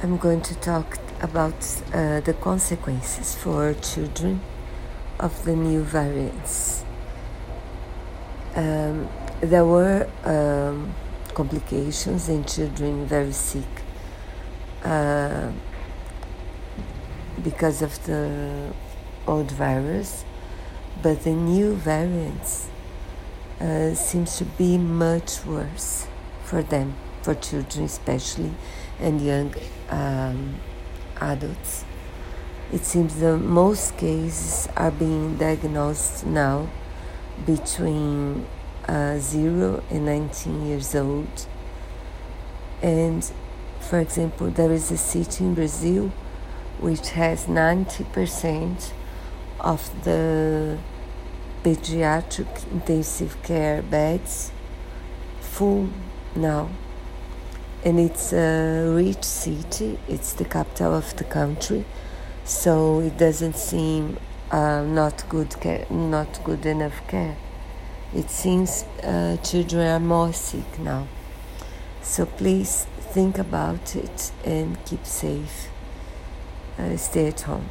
I'm going to talk about uh, the consequences for children of the new variants. Um, there were um, complications in children very sick uh, because of the old virus, but the new variants uh, seems to be much worse for them, for children especially, and young um, adults. It seems that most cases are being diagnosed now between uh, 0 and 19 years old. And for example, there is a city in Brazil which has 90% of the pediatric intensive care beds full now. And it's a rich city, it's the capital of the country, so it doesn't seem uh, not good care, not good enough care. It seems uh, children are more sick now. So please think about it and keep safe. Uh, stay at home.